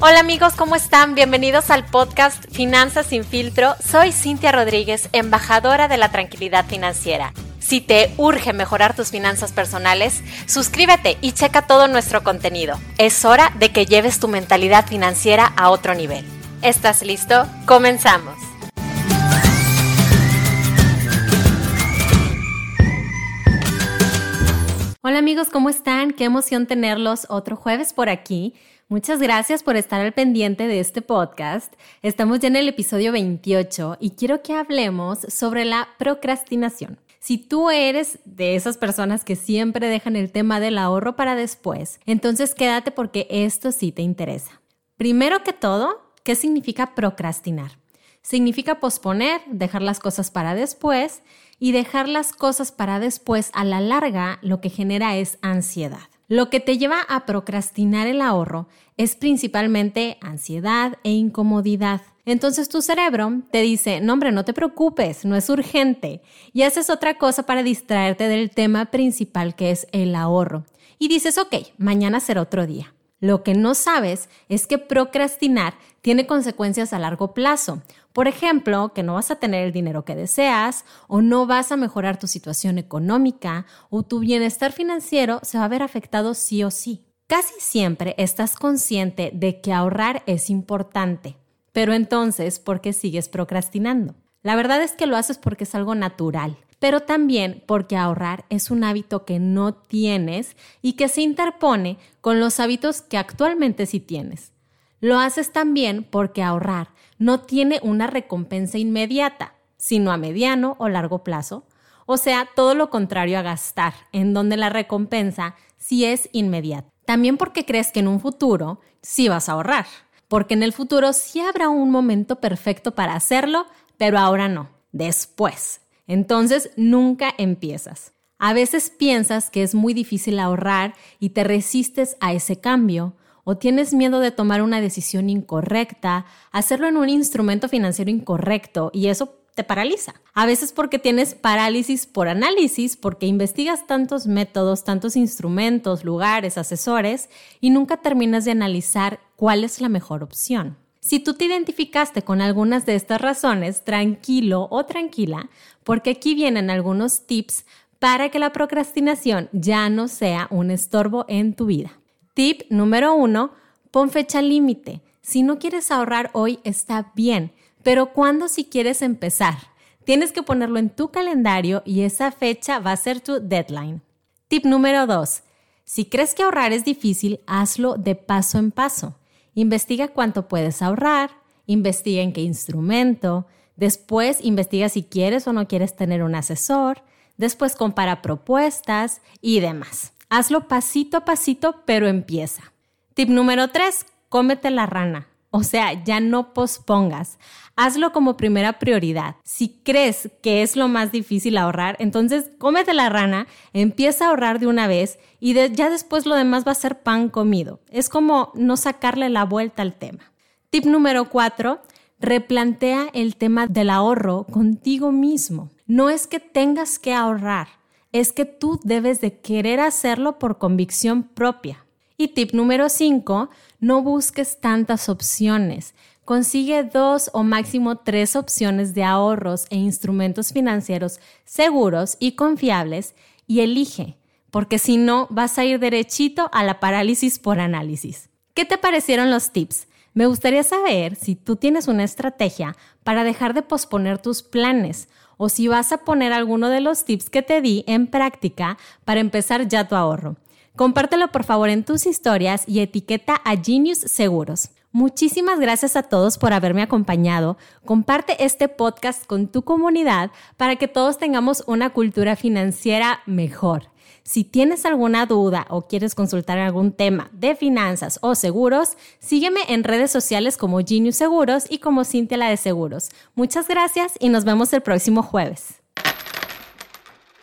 Hola amigos, ¿cómo están? Bienvenidos al podcast Finanzas sin filtro. Soy Cintia Rodríguez, embajadora de la tranquilidad financiera. Si te urge mejorar tus finanzas personales, suscríbete y checa todo nuestro contenido. Es hora de que lleves tu mentalidad financiera a otro nivel. ¿Estás listo? Comenzamos. Hola amigos, ¿cómo están? Qué emoción tenerlos otro jueves por aquí. Muchas gracias por estar al pendiente de este podcast. Estamos ya en el episodio 28 y quiero que hablemos sobre la procrastinación. Si tú eres de esas personas que siempre dejan el tema del ahorro para después, entonces quédate porque esto sí te interesa. Primero que todo, ¿qué significa procrastinar? Significa posponer, dejar las cosas para después y dejar las cosas para después a la larga lo que genera es ansiedad. Lo que te lleva a procrastinar el ahorro es principalmente ansiedad e incomodidad. Entonces tu cerebro te dice, no hombre, no te preocupes, no es urgente. Y haces otra cosa para distraerte del tema principal que es el ahorro. Y dices, ok, mañana será otro día. Lo que no sabes es que procrastinar tiene consecuencias a largo plazo. Por ejemplo, que no vas a tener el dinero que deseas o no vas a mejorar tu situación económica o tu bienestar financiero se va a ver afectado sí o sí. Casi siempre estás consciente de que ahorrar es importante, pero entonces, ¿por qué sigues procrastinando? La verdad es que lo haces porque es algo natural pero también porque ahorrar es un hábito que no tienes y que se interpone con los hábitos que actualmente sí tienes. Lo haces también porque ahorrar no tiene una recompensa inmediata, sino a mediano o largo plazo, o sea, todo lo contrario a gastar, en donde la recompensa sí es inmediata. También porque crees que en un futuro sí vas a ahorrar, porque en el futuro sí habrá un momento perfecto para hacerlo, pero ahora no, después. Entonces, nunca empiezas. A veces piensas que es muy difícil ahorrar y te resistes a ese cambio, o tienes miedo de tomar una decisión incorrecta, hacerlo en un instrumento financiero incorrecto y eso te paraliza. A veces porque tienes parálisis por análisis, porque investigas tantos métodos, tantos instrumentos, lugares, asesores y nunca terminas de analizar cuál es la mejor opción. Si tú te identificaste con algunas de estas razones, tranquilo o tranquila, porque aquí vienen algunos tips para que la procrastinación ya no sea un estorbo en tu vida. Tip número uno, pon fecha límite. Si no quieres ahorrar hoy, está bien, pero ¿cuándo si quieres empezar? Tienes que ponerlo en tu calendario y esa fecha va a ser tu deadline. Tip número dos, si crees que ahorrar es difícil, hazlo de paso en paso. Investiga cuánto puedes ahorrar, investiga en qué instrumento, después investiga si quieres o no quieres tener un asesor, después compara propuestas y demás. Hazlo pasito a pasito, pero empieza. Tip número 3, cómete la rana. O sea, ya no pospongas. Hazlo como primera prioridad. Si crees que es lo más difícil ahorrar, entonces cómete la rana, empieza a ahorrar de una vez y ya después lo demás va a ser pan comido. Es como no sacarle la vuelta al tema. Tip número 4. Replantea el tema del ahorro contigo mismo. No es que tengas que ahorrar, es que tú debes de querer hacerlo por convicción propia. Y tip número 5, no busques tantas opciones. Consigue dos o máximo tres opciones de ahorros e instrumentos financieros seguros y confiables y elige, porque si no vas a ir derechito a la parálisis por análisis. ¿Qué te parecieron los tips? Me gustaría saber si tú tienes una estrategia para dejar de posponer tus planes o si vas a poner alguno de los tips que te di en práctica para empezar ya tu ahorro. Compártelo por favor en tus historias y etiqueta a Genius Seguros. Muchísimas gracias a todos por haberme acompañado. Comparte este podcast con tu comunidad para que todos tengamos una cultura financiera mejor. Si tienes alguna duda o quieres consultar algún tema de finanzas o seguros, sígueme en redes sociales como Genius Seguros y como Cintia la de Seguros. Muchas gracias y nos vemos el próximo jueves.